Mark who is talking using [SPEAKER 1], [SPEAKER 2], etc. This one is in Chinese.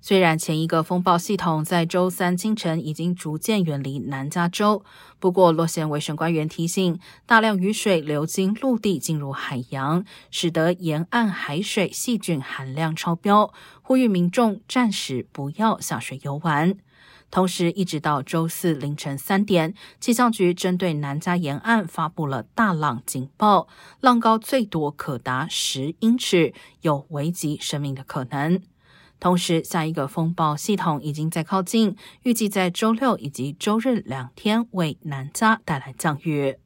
[SPEAKER 1] 虽然前一个风暴系统在周三清晨已经逐渐远离南加州，不过洛县卫生官员提醒，大量雨水流经陆地进入海洋，使得沿岸海水细菌含量超标，呼吁民众暂时不要下水游玩。同时，一直到周四凌晨三点，气象局针对南加沿岸发布了大浪警报，浪高最多可达十英尺，有危及生命的可能。同时，下一个风暴系统已经在靠近，预计在周六以及周日两天为南加带来降雨。